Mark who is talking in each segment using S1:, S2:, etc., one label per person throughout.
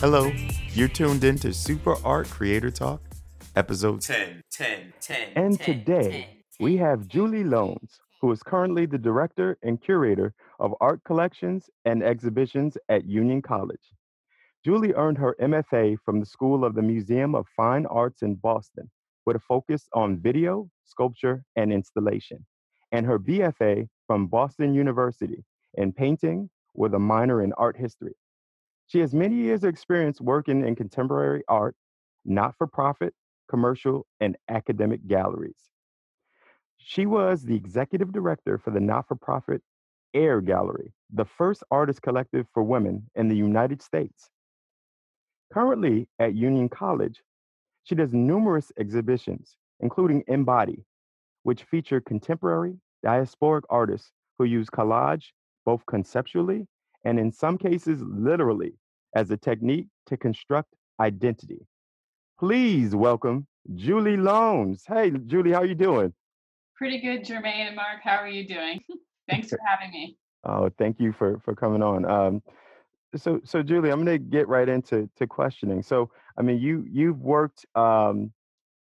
S1: Hello, you're tuned in to Super Art Creator Talk, episode
S2: 10, 10, 10.
S3: And
S2: 10,
S3: today,
S2: 10,
S3: we have Julie Lohnes, who is currently the director and curator of art collections and exhibitions at Union College. Julie earned her MFA from the School of the Museum of Fine Arts in Boston with a focus on video, sculpture, and installation, and her BFA from Boston University in painting with a minor in art history. She has many years of experience working in contemporary art, not for profit, commercial, and academic galleries. She was the executive director for the not for profit AIR Gallery, the first artist collective for women in the United States. Currently at Union College, she does numerous exhibitions, including Embody, which feature contemporary diasporic artists who use collage both conceptually and in some cases literally as a technique to construct identity. Please welcome Julie Lohnes. Hey, Julie, how are you doing?
S4: Pretty good, Jermaine and Mark. How are you doing? Thanks for having me.
S3: Oh, thank you for for coming on. Um, so, so Julie, I'm going to get right into to questioning. So, I mean, you you've worked, um,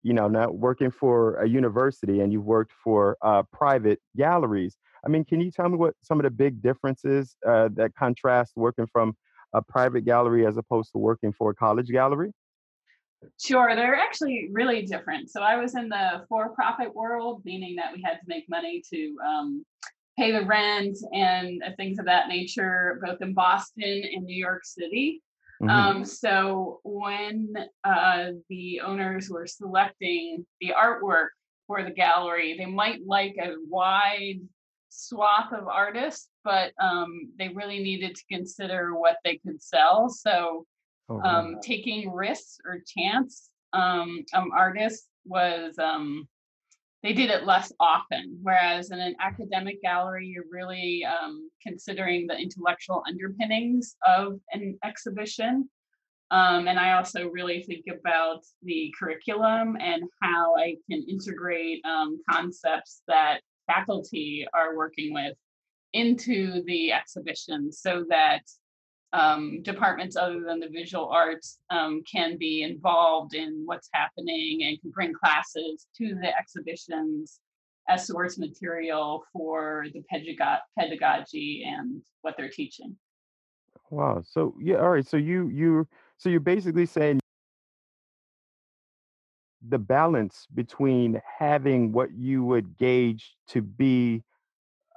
S3: you know, not working for a university, and you've worked for uh, private galleries. I mean, can you tell me what some of the big differences uh, that contrast working from a private gallery as opposed to working for a college gallery?
S4: Sure, they're actually really different. So I was in the for-profit world, meaning that we had to make money to um, pay the rent and uh, things of that nature, both in Boston and New York City.
S3: Mhm.
S4: Um, so when uh, the owners were selecting the artwork for the gallery, they might like a wide swath of artists, but um, they really needed to consider what they could sell. So
S3: Oh, wow.
S4: um, taking risks or chance um, um, artists was um, they did it less often. Whereas in an academic gallery, you're really um, considering the intellectual underpinnings of an exhibition. Um, and I also really think about the curriculum and how I can integrate um, concepts that faculty are working with into the exhibition so that um, departments other than the visual arts um, can be involved in what's happening and can bring classes to the exhibitions as source material for the pedago- pedagogy and what they're teaching.
S3: Wow. So yeah, all right. So you you so you're basically saying the balance between having what you would gauge to be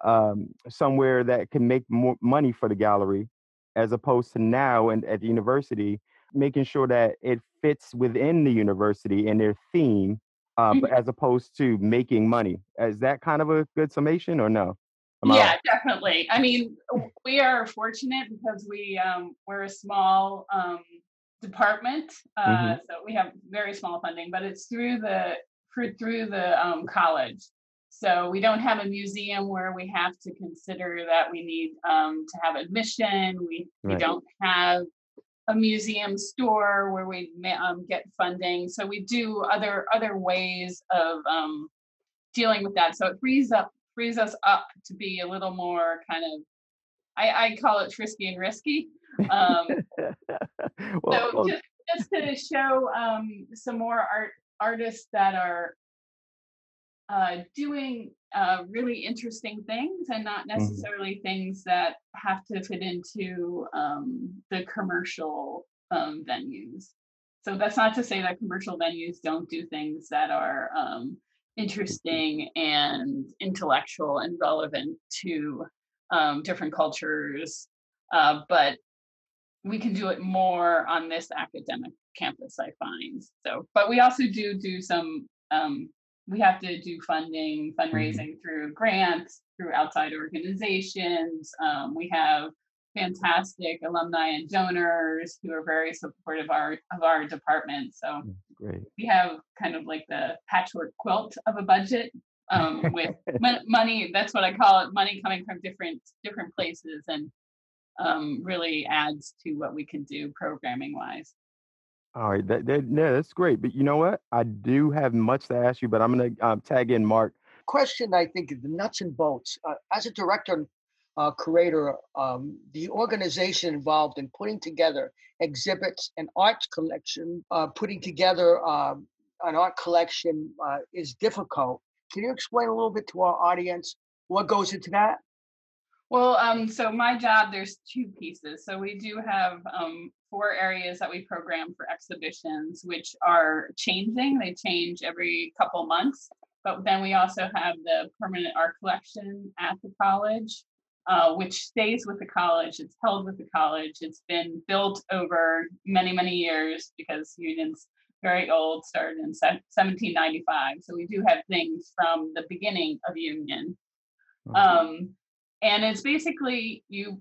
S3: um, somewhere that can make more money for the gallery, as opposed to now and at the university, making sure that it fits within the university and their theme, uh, but as opposed to making money. Is that kind of a good summation or no? Am
S4: yeah,
S3: off?
S4: definitely. I mean, we are fortunate because we um, we're a small um, department, uh,
S3: Mhm.
S4: so we have very small funding, but it's through the through through the um, college. So we don't have a museum where we have to consider that we need um, to have admission. We we don't have a museum store where we um, get funding. So we do other other ways of um, dealing with that. So it frees up frees us up to be a little more kind of I, I call it frisky and risky. Um,
S3: well,
S4: so
S3: well,
S4: just, just to show um, some more art artists that are uh, doing uh, really interesting things and not
S3: Mhm.
S4: necessarily things that have to fit into um, the commercial um, venues. So that's not to say that commercial venues don't do things that are um, interesting and intellectual and relevant to um, different cultures, uh, but we can do it more on this academic campus i find so but we also do do some um, we have to do funding fundraising through grants through outside organizations um, we have fantastic alumni and donors who are very supportive of our of our department so
S3: great.
S4: we have kind of like the patchwork quilt of a budget um, with mon- money that's what i call it money coming from different different places and um, really adds to what we can do programming wise
S3: All right, that, that yeah, that's great. But you know what? I do have much to ask you, but I'm gonna um, tag in Mark.
S5: question I think is the nuts and bolts. Uh, as a director,
S2: uh, curator, um, the organization involved in putting together exhibits and art collection, uh, putting together um, an art collection uh, is difficult. Can you explain a little bit to our audience what goes into that?
S4: Well, um, so my job, there's two pieces. So we do have um, four areas that we program for exhibitions, which are changing. They change every couple months. But then we also have the permanent art collection at the college, uh, which stays with the college. It's held with the college. It's been built over many, many years because Union's very old, started in 1795. So we do have things from the beginning of Union. Um, and it's basically you,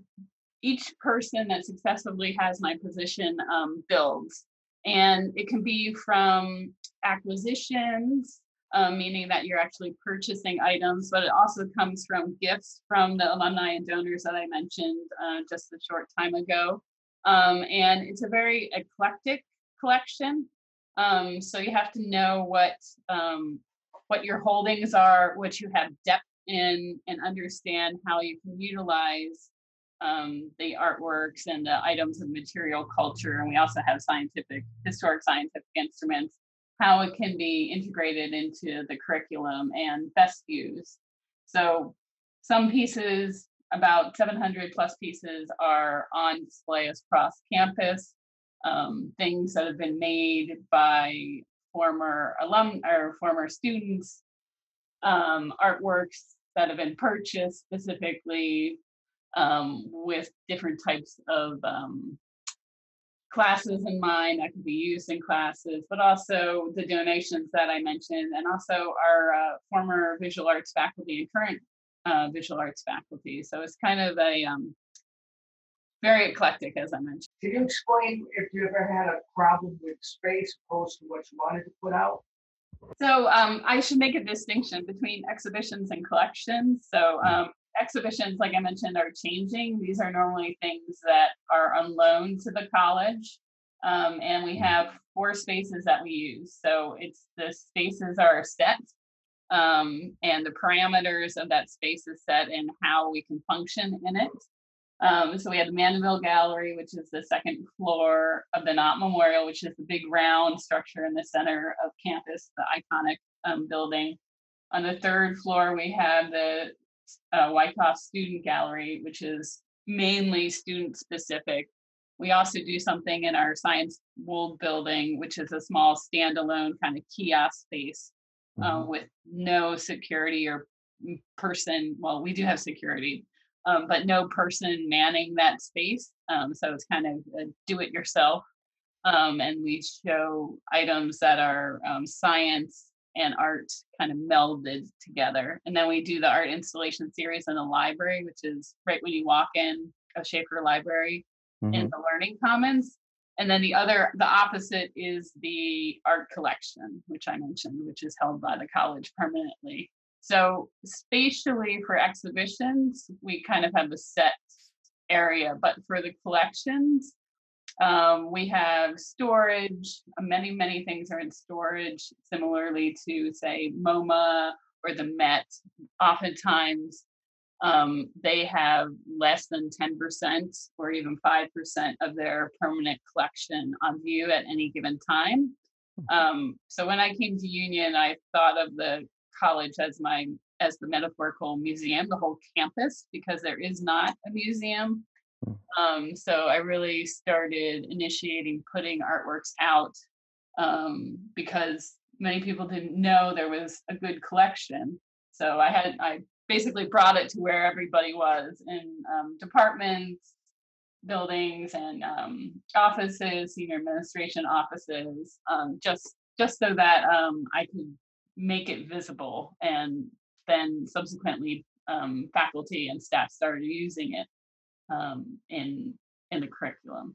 S4: each person that successfully has my position um, builds. And it can be from acquisitions um, meaning that you're actually purchasing items, but it also comes from gifts from the alumni and donors that I mentioned uh, just a short time ago. Um, and it's a very eclectic collection. Um, so you have to know what um, what your holdings are, what you have depth in, and understand how you can utilize um, the artworks and the items of material culture. And we also have scientific, historic scientific instruments how it can be integrated into the curriculum and best used. So some pieces, about 700 plus pieces, are on display across campus. Um, things that have been made by former alum or former students, um, artworks that have been purchased specifically um, with different types of um, classes in mind that could be used in classes, but also the donations that I mentioned, and also our uh, former visual arts faculty and current uh, visual arts faculty. So it's kind of a um, very eclectic, as I mentioned.
S2: Can you explain if you ever had a problem with space opposed to what you wanted to put out?
S4: So um, I should make a distinction between exhibitions and collections. So um, exhibitions, like I mentioned, are changing. These are normally things that are on loan to the college. Um, and we have four spaces that we use. So it's the spaces are set um, and the parameters of that space is set and how we can function in it. Um, so we have the Mandeville Gallery, which is the second floor of the Nott Memorial, which is the big round structure in the center of campus, the iconic um, building. On the third floor, we have the uh, Wyckoff Student Gallery, which is mainly student specific. We also do something in our Science World building, which is a small standalone kind of kiosk space uh, mm-hmm. with no security or person. Well, we do have security, um, but no person manning that space. Um, so it's kind of do it yourself. Um, and we show items that are um, science and art kind of melded together. And then we do the art installation series in the library, which is right when you walk in a Schaffer Library mm-hmm. in the Learning Commons. And then the other, the opposite is the art collection, which I mentioned, which is held by the college permanently. So spatially for exhibitions, we kind of have a set area, but for the collections, um, we have storage. Many, many things are in storage, similarly to, say, MoMA or the Met. Oftentimes, um, they have less than 10% or even 5% of their permanent collection on view at any given time. Hmm. Um, so when I came to Union, I thought of the college as my as the metaphorical museum, the whole campus, because there is not a museum um, so I really started initiating putting artworks out um, because many people didn't know there was a good collection. So I had I basically brought it to where everybody was in um, departments, buildings, and um, offices, senior administration offices, um, just just so that um, I could make it visible, and then subsequently um, faculty and staff started using it um, in in the curriculum.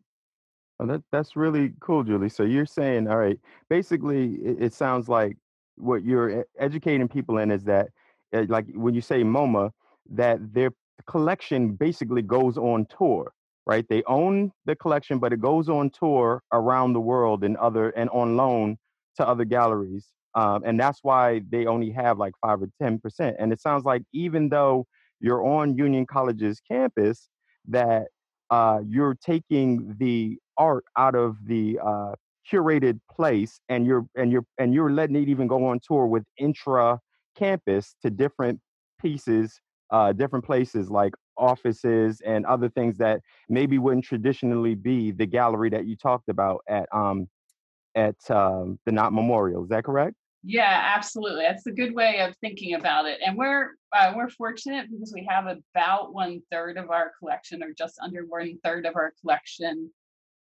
S3: Oh, that that's really cool, Julie. So you're saying, all right, basically, it, it sounds like what you're educating people in is that, uh, like when you say MoMA, that their collection basically goes on tour, right? They own the collection, but it goes on tour around the world and other and on loan to other galleries, um, and that's why they only have like five or ten percent. And it sounds like even though you're on Union College's campus that uh, you're taking the art out of the uh, curated place and you're and you're and you're letting it even go on tour with intra campus to different pieces uh, different places like offices and other things that maybe wouldn't traditionally be the gallery that you talked about at um, at um, the Nott Memorial. Is that correct?
S4: Yeah, absolutely. That's a good way of thinking about it. And we're uh, we're fortunate because we have about one third of our collection, or just under one third of our collection,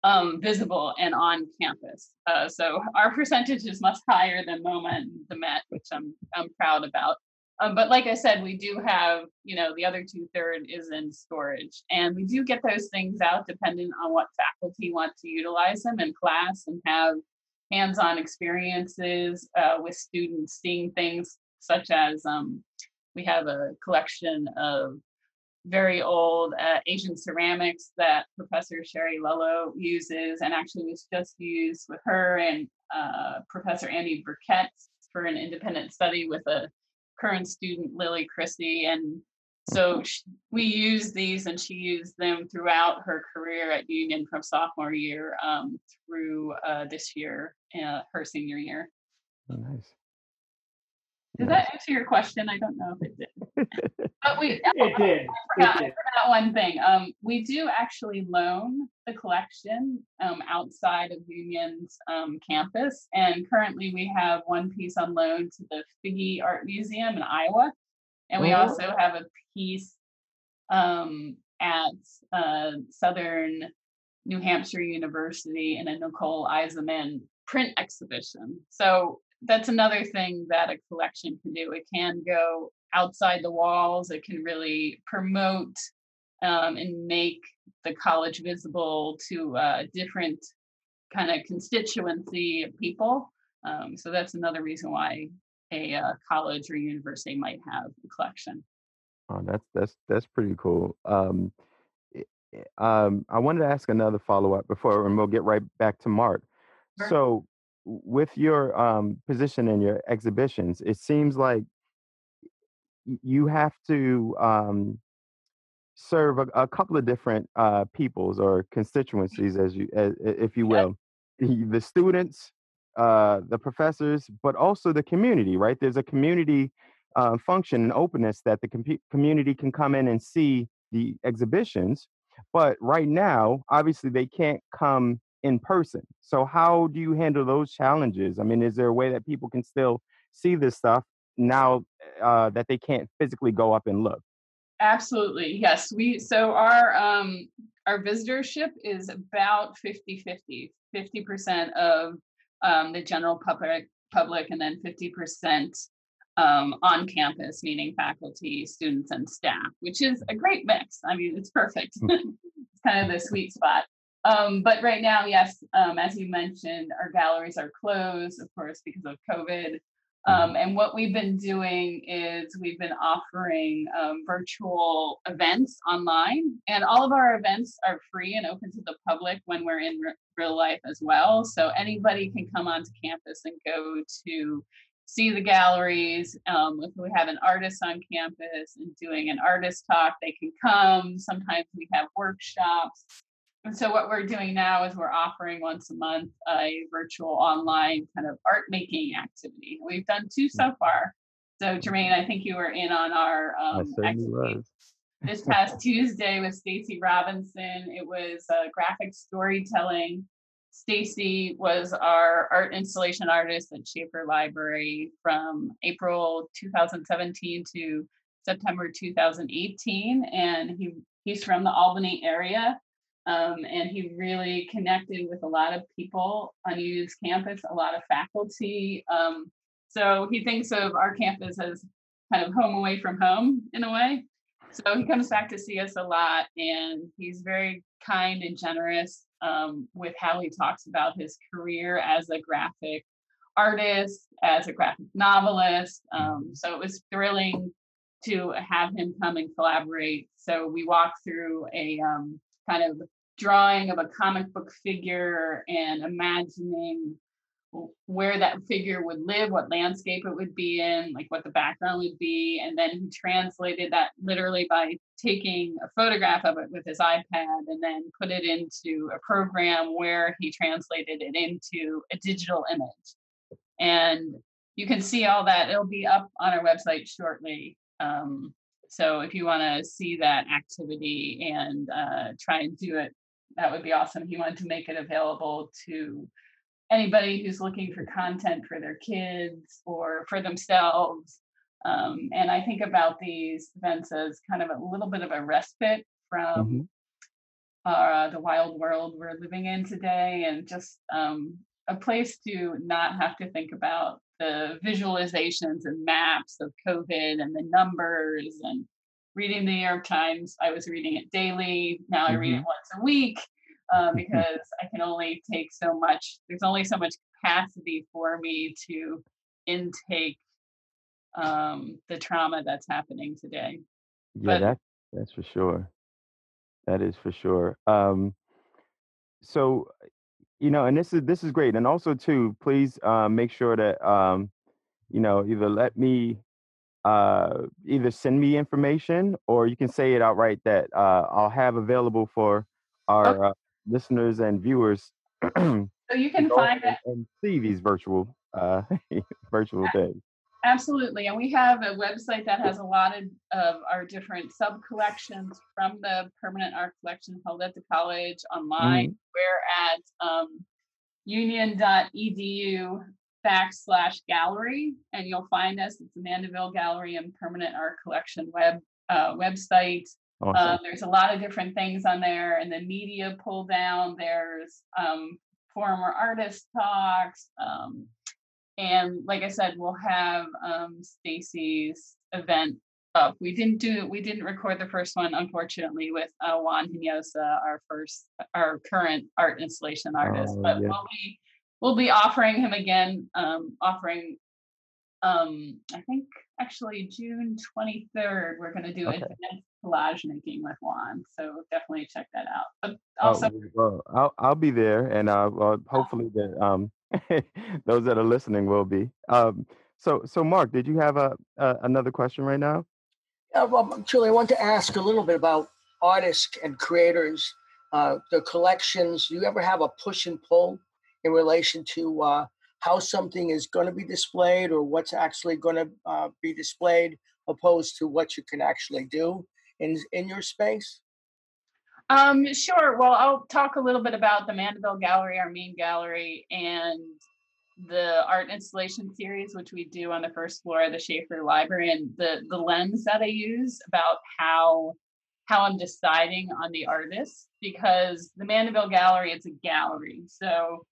S4: um, visible and on campus. Uh, so our percentage is much higher than MoMA and the Met, which I'm I'm proud about. Um, but like I said, we do have, you know, the other two third is in storage, and we do get those things out depending on what faculty want to utilize them in class and have hands-on experiences uh, with students, seeing things such as um, we have a collection of very old uh, Asian ceramics that Professor Sheri Lullo uses, and actually was just used with her and uh, Professor Andy Burkett for an independent study with a current student, Lily Christie, And so she, we use these, and she used them throughout her career at Union from sophomore year um, through uh, this year, uh, her senior year.
S3: Oh, nice.
S4: Did that answer your question? I don't know if it did. but we
S2: it did.
S4: I forgot, I forgot one thing. Um, we do actually loan the collection um, outside of Union's um, campus, and currently we have one piece on loan to the Figge Art Museum in Iowa, and we oh. also have a piece um, at uh, Southern New Hampshire University in a Nicole Eisenman print exhibition. So that's another thing that a collection can do. It can go outside the walls. It can really promote um, and make the college visible to a different kind of constituency of people. Um, so that's another reason why a uh, college or university might have a collection.
S3: Oh, that's that's that's pretty cool. Um, um, I wanted to ask another follow up before, and we'll get right back to Mark. Sure. So, with your um, position in your exhibitions, it seems like you have to um, serve a, a, couple of different uh, peoples or constituencies, as you, as, if you will, the students, uh, the professors, but also the community. Right? There's a community uh, function and openness that the com- community can come in and see the exhibitions. But right now, obviously, they can't come in person. So how do you handle those challenges? I mean, is there a way that people can still see this stuff now uh, that they can't physically go up and look?
S4: Absolutely. Yes. We so our um our visitorship is about 50-50. 50% of um, the general public public and then 50% um, on campus, meaning faculty, students, and staff, which is a great mix. I mean, it's perfect. Hmm. it's kind of the sweet spot. Um, but right now, yes, um, as you mentioned, our galleries are closed, of course, because of COVID. Um, mm-hmm. and what we've been doing is we've been offering um, virtual events online, and all of our events are free and open to the public when we're in re- real life as well. So anybody can come onto campus and go to see the galleries. Um, if we have an artist on campus and doing an artist talk, they can come. Sometimes we have workshops. And so what we're doing now is we're offering once a month a virtual online kind of art making activity. We've done two so mm. far. So Jermaine, I think you were in on our um, activity this past Tuesday with Stacey Robinson. It was uh, graphic storytelling. Stacy was our art installation artist at Schaffer Library from April 2017 to September 2018, and he he's from the Albany area. Um, and he really connected with a lot of people on UU's campus, a lot of faculty. Um, so he thinks of our campus as kind of home away from home in a way. So he comes back to see us a lot, and he's very kind and generous um, with how he talks about his career as a graphic artist, as a graphic novelist. Um, so it was thrilling to have him come and collaborate. So we walked through a um, kind of drawing of a comic book figure and imagining where that figure would live, what landscape it would be in, like what the background would be. And then he translated that literally by taking a photograph of it with his iPad and then put it into a program where he translated it into a digital image. And you can see all that. It'll be up on our website shortly. Um, so if you want to see that activity and uh, try and do it, that would be awesome. He wanted to make it available to anybody who's looking for content for their kids or for themselves. Um, and I think about these events as kind of a little bit of a respite from mm-hmm. uh, the wild world we're living in today and just um, a place to not have to think about the visualizations and maps of COVID and the numbers and reading the New York Times. I was reading it daily. Now I read it mm-hmm. once a week uh, because I can only take so much. There's only so much capacity for me to intake um, the trauma that's happening today.
S3: Yeah, but, that, that's for sure. That is for sure. Um, so, you know, and this is this is great. And also, too, please uh, make sure that um, you know either let me uh, either send me information or you can say it outright that uh, I'll have available for our uh, listeners and viewers.
S4: so you can find
S3: it and see these virtual uh, virtual things.
S4: Absolutely, and we have a website that has a lot of, of our different sub collections from the permanent art collection held at the college online. Mm-hmm. We're at um, union.edu backslash gallery, and you'll find us. It's the Mandeville Gallery and Permanent Art Collection web uh, website. Awesome. Um, there's a lot of different things on there, and the media pull down. There's um, former artist talks, um, and like I said, we'll have um, Stacey's event up. We didn't do we didn't record the first one, unfortunately, with uh, Juan Hinojosa, our first our current art installation artist. Oh, but yeah. we'll be we'll be offering him again, um, offering um, I think actually June 23rd, we're going to do okay. advanced collage making with Juan. So definitely check that out. But oh, also,
S3: oh, well, I'll, I'll be there and uh, well, hopefully the, um, those that are listening will be. Um, so, so Mark, did you have a, a another question right now?
S2: Yeah, well, Julie, I want to ask a little bit about artists and creators, uh, the collections. Do you ever have a push and pull in relation to uh, how something is going to be displayed or what's actually going to uh, be displayed opposed to what you can actually do in in your space?
S4: Um, sure well i'll talk a little bit about the mandeville gallery our main gallery and the art installation series which we do on the first floor of the schaffer library and the the lens that i use about how how i'm deciding on the artist because the mandeville gallery it's a gallery so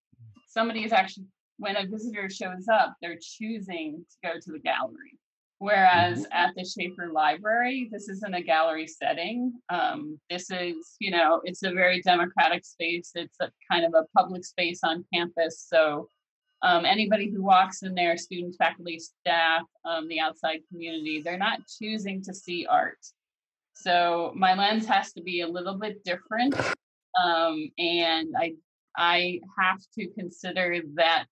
S4: somebody is actually when a visitor shows up, they're choosing to go to the gallery. Whereas mm-hmm. at the Schaffer Library, this isn't a gallery setting. Um, this is, you know, it's a very democratic space. It's a kind of a public space on campus. So um, anybody who walks in there, students, faculty, staff, um, the outside community, they're not choosing to see art. So my lens has to be a little bit different. Um, and I I have to consider that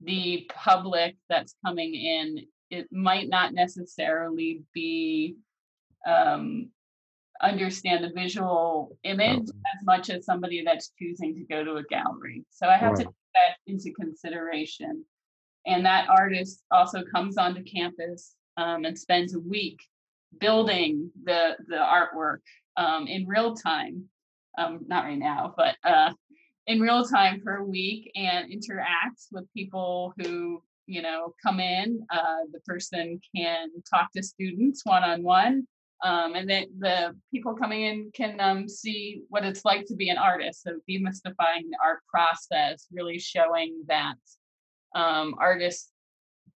S4: the public that's coming in it might not necessarily be um, understand the visual image as much as somebody that's choosing to go to a gallery. So I have to take that into consideration. And that artist also comes onto campus um, and spends a week building the the artwork um, in real time. Um, not right now, but uh, in real time for a week and interacts with people who you know come in uh, the person can talk to students one-on-one um, and then the people coming in can um, see what it's like to be an artist. So demystifying the art process really showing that um, artists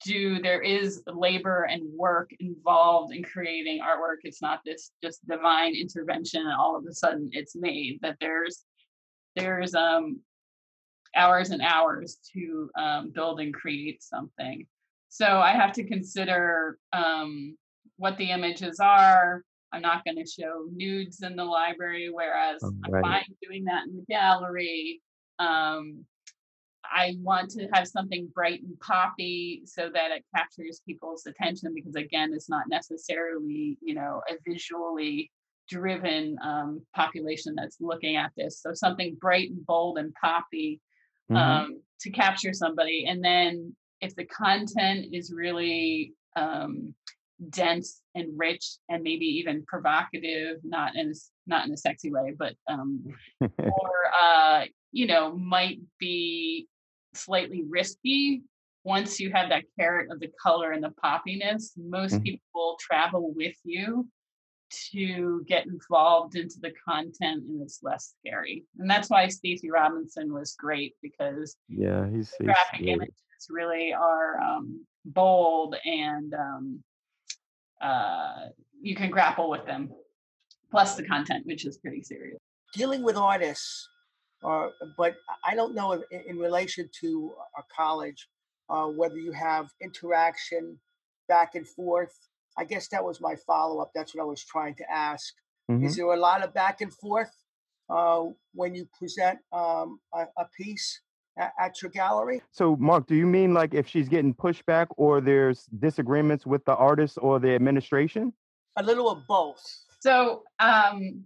S4: do there is labor and work involved in creating artwork. It's not this just divine intervention and all of a sudden it's made that there's there's um, hours and hours to um, build and create something. So I have to consider um, what the images are. I'm not going to show nudes in the library, whereas right. I'm fine doing that in the gallery. Um, I want to have something bright and poppy so that it captures people's attention because again, it's not necessarily, you know, a visually driven um, population that's looking at this. So something bright and bold and poppy mm-hmm. um, to capture somebody. And then if the content is really um, dense and rich and maybe even provocative, not in a, not in a sexy way, but um, or uh, you know might be slightly risky. Once you have that carrot of the color and the poppiness, most mm-hmm. people will travel with you to get involved into the content and it's less scary. And that's why Stacey Robinson was great because
S3: yeah, he's,
S4: he's graphic great. images really are um, bold and um, uh, you can grapple with them. Plus the content, which is pretty serious.
S2: Dealing with artists, uh, but I don't know if in relation to a college, uh, whether you have interaction back and forth I guess that was my follow up. That's what I was trying to ask. Mm-hmm. Is there a lot of back and forth uh, when you present um, a, a, piece at, at, your gallery?
S3: So, Mark, do you mean like if she's getting pushback or there's disagreements with the artist or the administration?
S2: A little of both.
S4: So, um,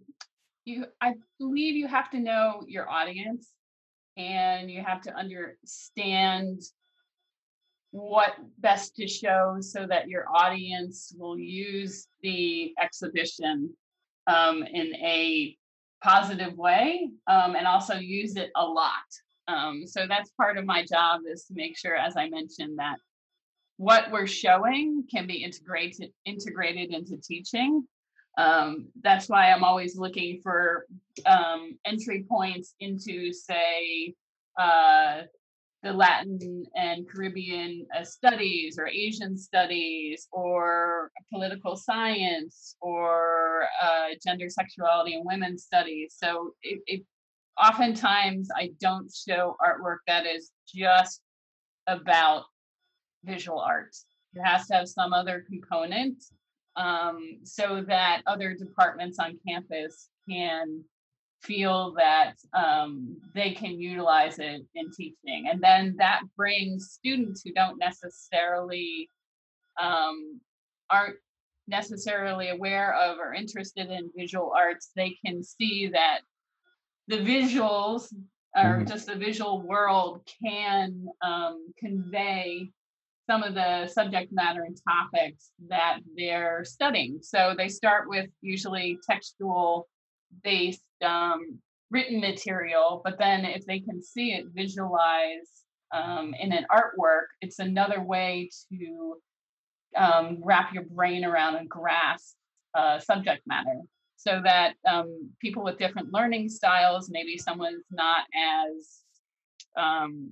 S4: you, I believe you have to know your audience and you have to understand what best to show so that your audience will use the exhibition um, in a positive way um, and also use it a lot. Um, so that's part of my job is to make sure, as I mentioned, that what we're showing can be integrated integrated into teaching. Um, that's why I'm always looking for um, entry points into, say, uh, the Latin and Caribbean uh, studies or Asian studies or political science or uh, gender, sexuality, and women's studies. So it, it, oftentimes I don't show artwork that is just about visual arts. It has to have some other component um, so that other departments on campus can feel that um, they can utilize it in teaching. And then that brings students who don't necessarily um, aren't necessarily aware of or interested in visual arts, they can see that the visuals or mm-hmm. just the visual world can um, convey some of the subject matter and topics that they're studying. So they start with usually textual based um, written material, but then if they can see it visualized um, in an artwork, it's another way to um, wrap your brain around and grasp uh, subject matter. So that um, people with different learning styles, maybe someone's not as um,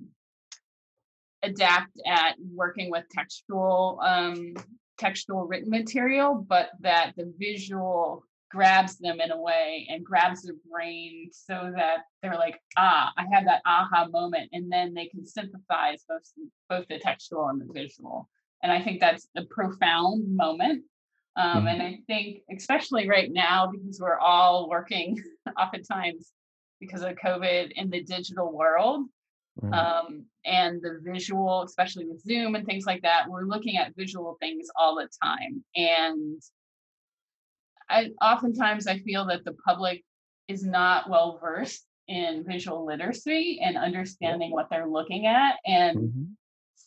S4: adept at working with textual um, textual written material, but that the visual grabs them in a way and grabs their brain so that they're like, ah, I had that aha moment. And then they can synthesize both, both the textual and the visual. And I think that's a profound moment. Um, and I think, especially right now, because we're all working oftentimes because of COVID in the digital world, um, and the visual, especially with Zoom and things like that, we're looking at visual things all the time. And I oftentimes I feel that the public is not well versed in visual literacy and understanding what they're looking at and mm-hmm.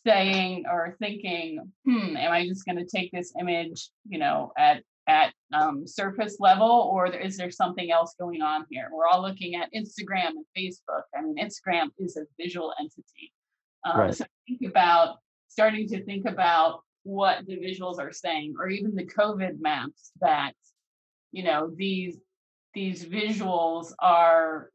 S4: saying or thinking, hmm, am I just going to take this image, you know, at at um, surface level, or is there something else going on here? We're all looking at Instagram and Facebook. I mean, Instagram is a visual entity. Um, right. So think about starting to think about what the visuals are saying, or even the COVID maps that you know these these visuals are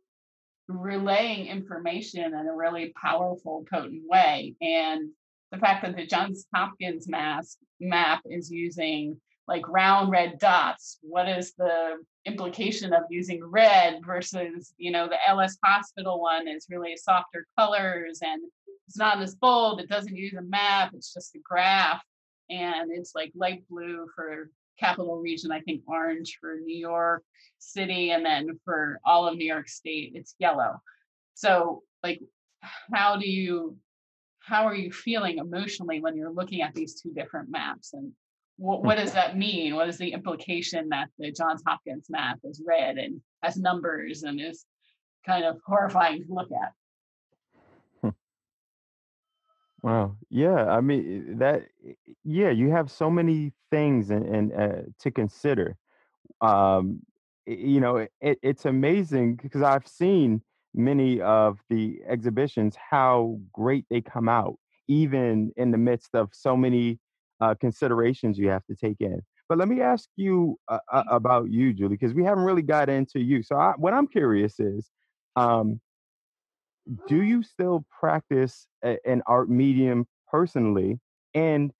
S4: relaying information in a really powerful potent way and the fact that the johns hopkins mask map is using like round red dots what is the implication of using red versus you know the Ellis hospital one is really softer colors and it's not as bold it doesn't use a map it's just a graph and it's like light blue for capital region, I think orange for New York City, and then for all of New York State, it's yellow. So, like, how do you how are you feeling emotionally when you're looking at these two different maps? And what, what does that mean? What is the implication that the johns hopkins map is red and has numbers and is kind of horrifying to look at
S3: Wow. Yeah. I mean, that, yeah, you have so many things and, and uh, to consider. Um, you know, it, it's amazing because I've seen many of the exhibitions how great they come out, even in the midst of so many uh, considerations you have to take in. But let me ask you uh, uh about you, Julie, because we haven't really got into you. So, I, what I'm curious is, um, do you still practice a, an art medium personally? And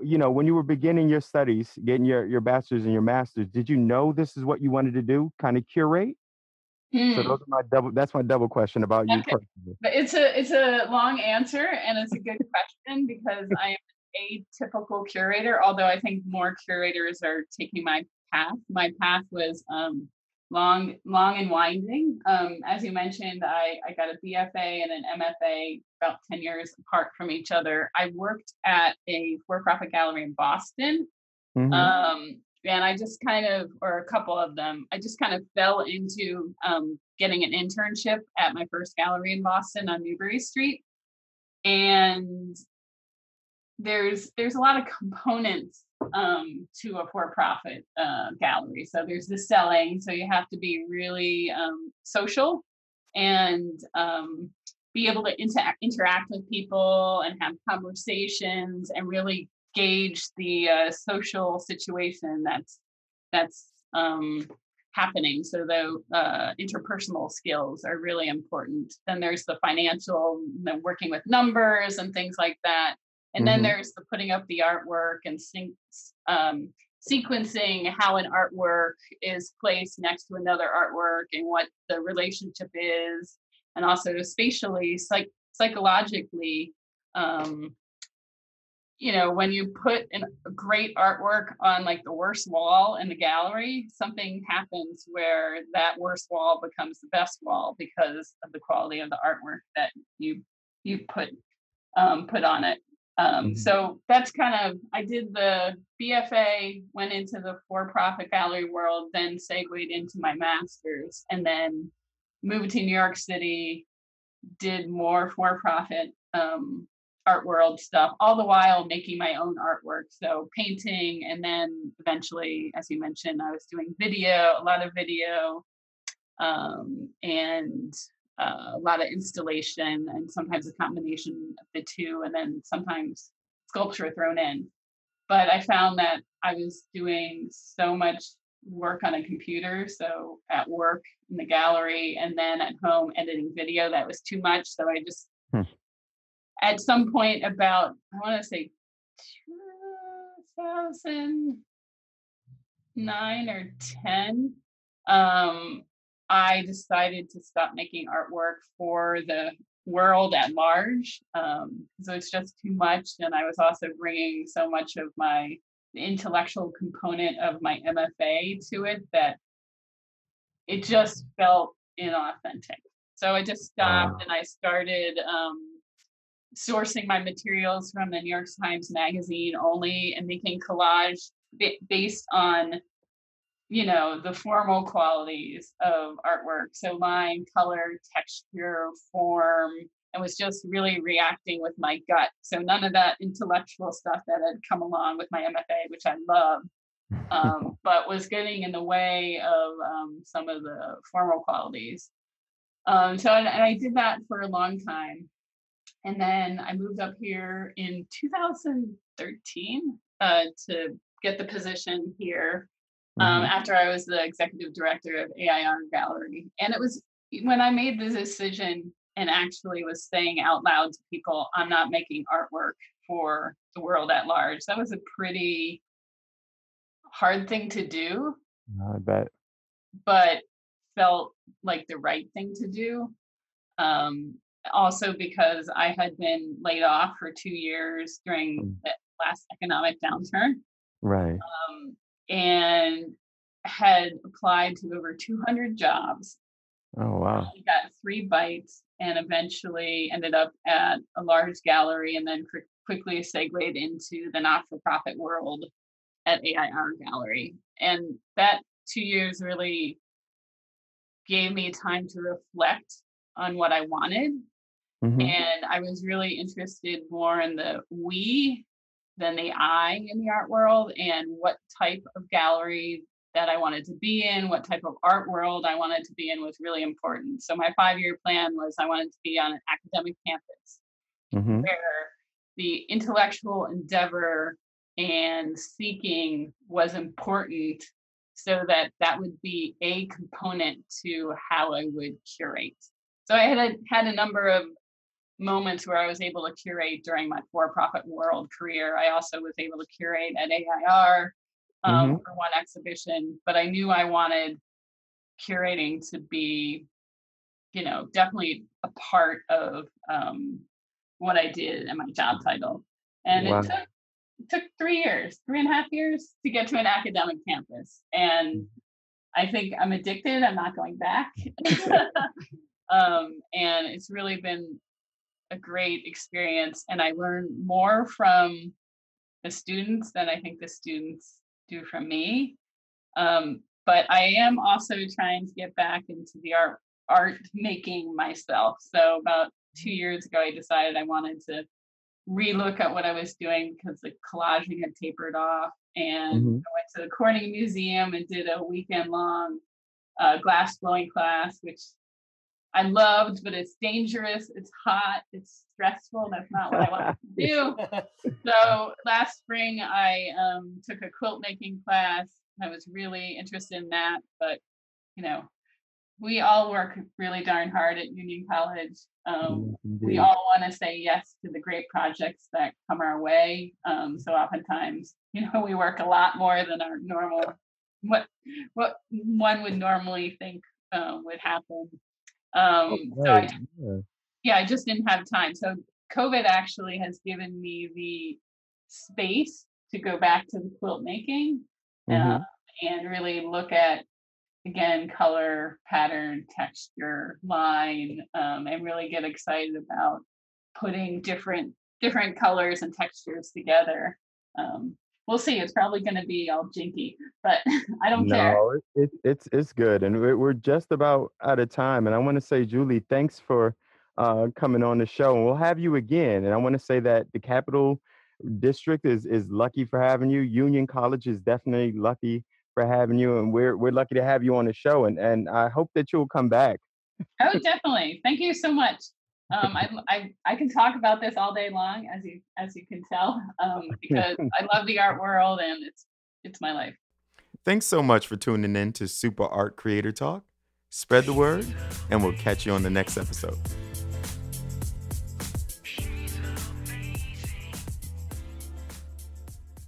S3: you know, when you were beginning your studies, getting your your bachelor's and your master's, did you know this is what you wanted to do? Kind of curate. Mm. So those are my double. That's my double question about you personally.
S4: But it's a it's a long answer and it's a good question because I am a typical curator. Although I think more curators are taking my path. My path was um, long, long and winding. Um, as you mentioned, I, I got a BFA and an MFA about 10 years apart from each other. I worked at a for profit gallery in Boston. Mm-hmm. Um, and I just kind of, or a couple of them, I just kind of fell into um, getting an internship at my first gallery in Boston on Newbury Street. And there's there's a lot of components um, to a for-profit uh, gallery. So there's the selling, so you have to be really um, social and um, be able to inter- interact with people and have conversations and really gauge the uh, social situation that's that's um, happening. So the uh, interpersonal skills are really important. Then there's the financial, working with numbers and things like that. And then mm-hmm. there's the putting up the artwork and syn- um, sequencing how an artwork is placed next to another artwork and what the relationship is, and also spatially, psych- psychologically. Um, you know, when you put in a great artwork on like the worst wall in the gallery, something happens where that worst wall becomes the best wall because of the quality of the artwork that you you put um, put on it. Um, mm-hmm. So that's kind of, I did the BFA, went into the for profit gallery world, then segued into my master's, and then moved to New York City, did more for profit um, art world stuff, all the while making my own artwork. So painting, and then eventually, as you mentioned, I was doing video, a lot of video, um, and uh, a lot of installation and sometimes a combination of the two, and then sometimes sculpture thrown in. But I found that I was doing so much work on a computer, so at work in the gallery, and then at home editing video, that was too much. So I just, hmm. at some point, about, I want to say 2009 or 10, um, I decided to stop making artwork for the world at large. Um, so it's just too much. And I was also bringing so much of my intellectual component of my MFA to it that it just felt inauthentic. So I just stopped and I started um, sourcing my materials from the New York Times Magazine only and making collage based on you know the formal qualities of artwork. So line color texture form and was just really reacting with my gut. So none of that intellectual stuff that had come along with my mfa which i love um, but was getting in the way of um, some of the formal qualities. Um, so and, and i did that for a long time. And then i moved up here in 2013 uh, to get the position here um, mm-hmm. after I was the executive director of AIR Gallery. And it was when I made the decision and actually was saying out loud to people, I'm not making artwork for the world at large. That was a pretty hard thing to do.
S3: I bet.
S4: But felt like the right thing to do. Um, also because I had been laid off for two years during mm. the last economic downturn.
S3: Right.
S4: Um, and had applied to over 200 jobs.
S3: Oh wow!
S4: Got three bites, and eventually ended up at a large gallery and then quickly segued into the not-for-profit world at AIR Gallery. And that two years really gave me time to reflect on what I wanted. Mm-hmm. And I was really interested more in the we than the I in the art world and what type of gallery that I wanted to be in, what type of art world I wanted to be in was really important. So my five year plan was I wanted to be on an academic campus mm-hmm. where the intellectual endeavor and seeking was important so that that would be a component to how I would curate. So I had a, had a number of moments where I was able to curate during my for-profit world career. I also was able to curate at AIR um, mm-hmm. for one exhibition, but I knew I wanted curating to be, you know, definitely a part of um, what I did and my job title. And wow. it took it took three years, three and a half years to get to an academic campus. And mm-hmm. I think I'm addicted. I'm not going back. um, and it's really been a great experience. And I learn more from the students than I think the students do from me. Um, but I am also trying to get back into the art art making myself. So about two years ago, I decided I wanted to relook at what I was doing because the collaging had tapered off. And mm-hmm. I went to the Corning Museum and did a weekend long uh, glass blowing class, which I loved, but it's dangerous, it's hot, it's stressful. That's not what I wanted to do. so last spring, I um, took a quilt making class. I was really interested in that, but you know, we all work really darn hard at Union College. Um, we all want to say yes to the great projects that come our way. Um, so oftentimes, you know, we work a lot more than our normal what what one would normally think um, would happen. Um, so I, yeah. yeah, I just didn't have time. So COVID actually has given me the space to go back to the quilt making mm-hmm. uh, and really look at again color pattern texture line um, and really get excited about putting different different colors and textures together um, we'll see it's probably going to be all jinky but i don't no, care no
S3: it, it's it's good and we're, we're just about out of time and i want to say julie thanks for uh, coming on the show and we'll have you again and i want to say that the capital district is is lucky for having you union college is definitely lucky for having you, and we're we're lucky to have you on the show. And and I hope that you'll come back.
S4: oh, definitely. Thank you so much. Um, I, I I can talk about this all day long, as you as you can tell, um, because I love the art world and it's it's my life.
S1: Thanks so much for tuning in to Super Art Creator Talk. Spread the word, and we'll catch you on the next episode.